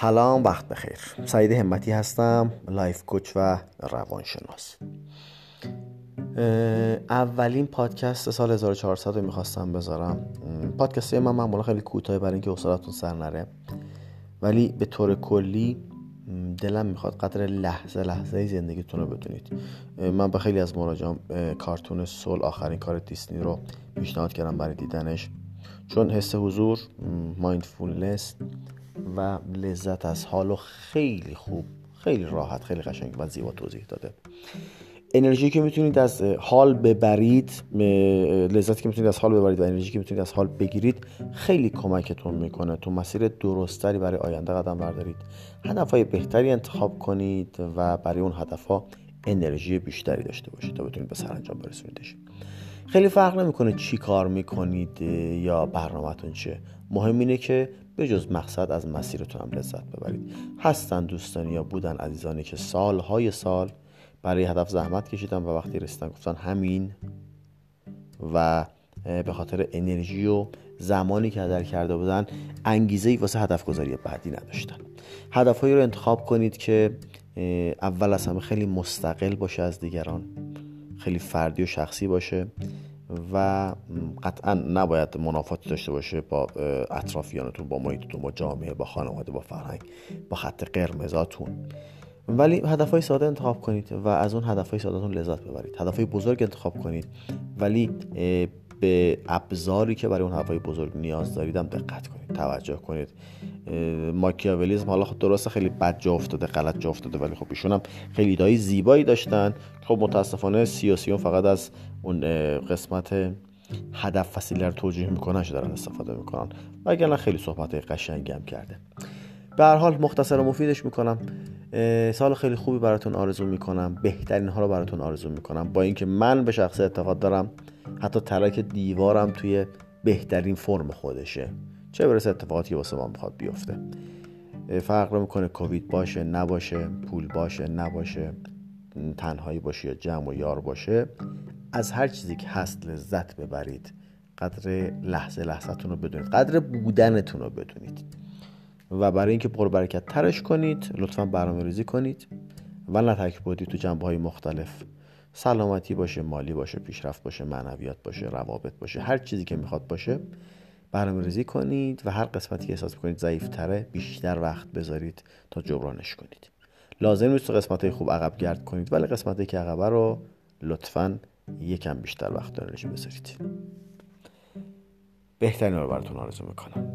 سلام وقت بخیر. سعید همتی هستم life coach و روانشناس. اولین پادکست سال 1400 رو می‌خواستم بذارم. پادکست من معمولا خیلی کوتاه برای اینکه حوصلتون سر نره. ولی به طور کلی دلم می‌خواد قدر لحظه لحظه زندگیتون رو بدونید من به خیلی از مراجعان کارتون Soul آخرین کار دیسنی رو پیشنهاد کردم برای دیدنش. چون حس حضور مایندفولنس و لذت از حال و خیلی خوب خیلی راحت خیلی قشنگ و زیبا توضیح داده. انرژی که می‌تونید از حال ببرید لذتی که می‌تونید از حال ببرید و انرژی که می‌تونید از حال بگیرید خیلی کمکتون می‌کنه. تو مسیر درستری برای آینده قدم بردارید. هدفهای بهتری انتخاب کنید و برای اون هدفها انرژی بیشتری داشته باشید تا بتونید به سرانجام برسونیدش خیلی فرق نمی‌کنه چی کار می‌کنید یا برنامهتون چه مهم اینه که به جز مقصد از مسیرتون هم لذت ببرید. هستن دوستانی یا بودن عزیزانی که سالهای سال برای هدف زحمت کشیدن و وقتی رسیدن گفتن همین و به خاطر انرژی و زمانی که هدر کرده بودن انگیزه ای واسه هدف گذاری بعدی نداشتن. هدفهایی رو انتخاب کنید که اول از همه خیلی مستقل باشه از دیگران. خیلی فردی و شخصی باشه و قطعا نباید منافاتی داشته باشه با اطرافیانتون با محیطتون با جامعه با خانواده با فرهنگ با خط قرمزاتون. ولی هدفهای ساده انتخاب کنید و از اون هدفهای سادهتون لذت ببرید. هدفهای بزرگ انتخاب کنید. ولی به ابزاری که برای اون هدفهای بزرگ نیاز داریدم دقت کنید توجه کنید. ماکیاولیزم حالا خب درسته خیلی بد جا افتاده غلط جا افتاده ولی خب ایشون هم خیلی ایدهای زیبایی داشتن. خب متاسفانه سیاسیون فقط از اون قسمت هدف وسیله رو توجیه می‌کنن دارن استفاده می‌کنن. و اگر خیلی صحبت قشنگی هم کرده به هر حال مختصر و مفیدش می‌کنم. سال خیلی خوبی براتون آرزو می‌کنم. بهترین ها رو براتون آرزو می‌کنم. با اینکه من به شخص اعتقاد دارم حتی ترک دیوارم توی بهترین فرم خودشه. چه برسه اتفاقاتی واسه ما می‌خواد بیفته. فرق می‌کنه کووید باشه نباشه پول باشه نباشه تنهایی باشه یا جمع و یار باشه. از هر چیزی که هست لذت ببرید. قدر لحظه لحظتون رو بدونید. قدر بودنتون رو بدونید. و برای اینکه برکت ترش کنید لطفا برنامه ریزی کنید و نتک بودی تو جنبه های مختلف. سلامتی باشه مالی باشه پیشرفت باشه معنویات باشه روابط باشه هر چیزی که می‌خواد باشه برنامه ریزی کنید و هر قسمتی که احساس کنید ضعیفتره بیشتر وقت بذارید تا جبرانش کنید. لازم نیست تو قسمت های خوب عقب گرد کنید ولی قسمتی که عقبه رو لطفا یکم بیشتر وقت دارش بذارید. بهترین رو براتون آرزو می‌کنم.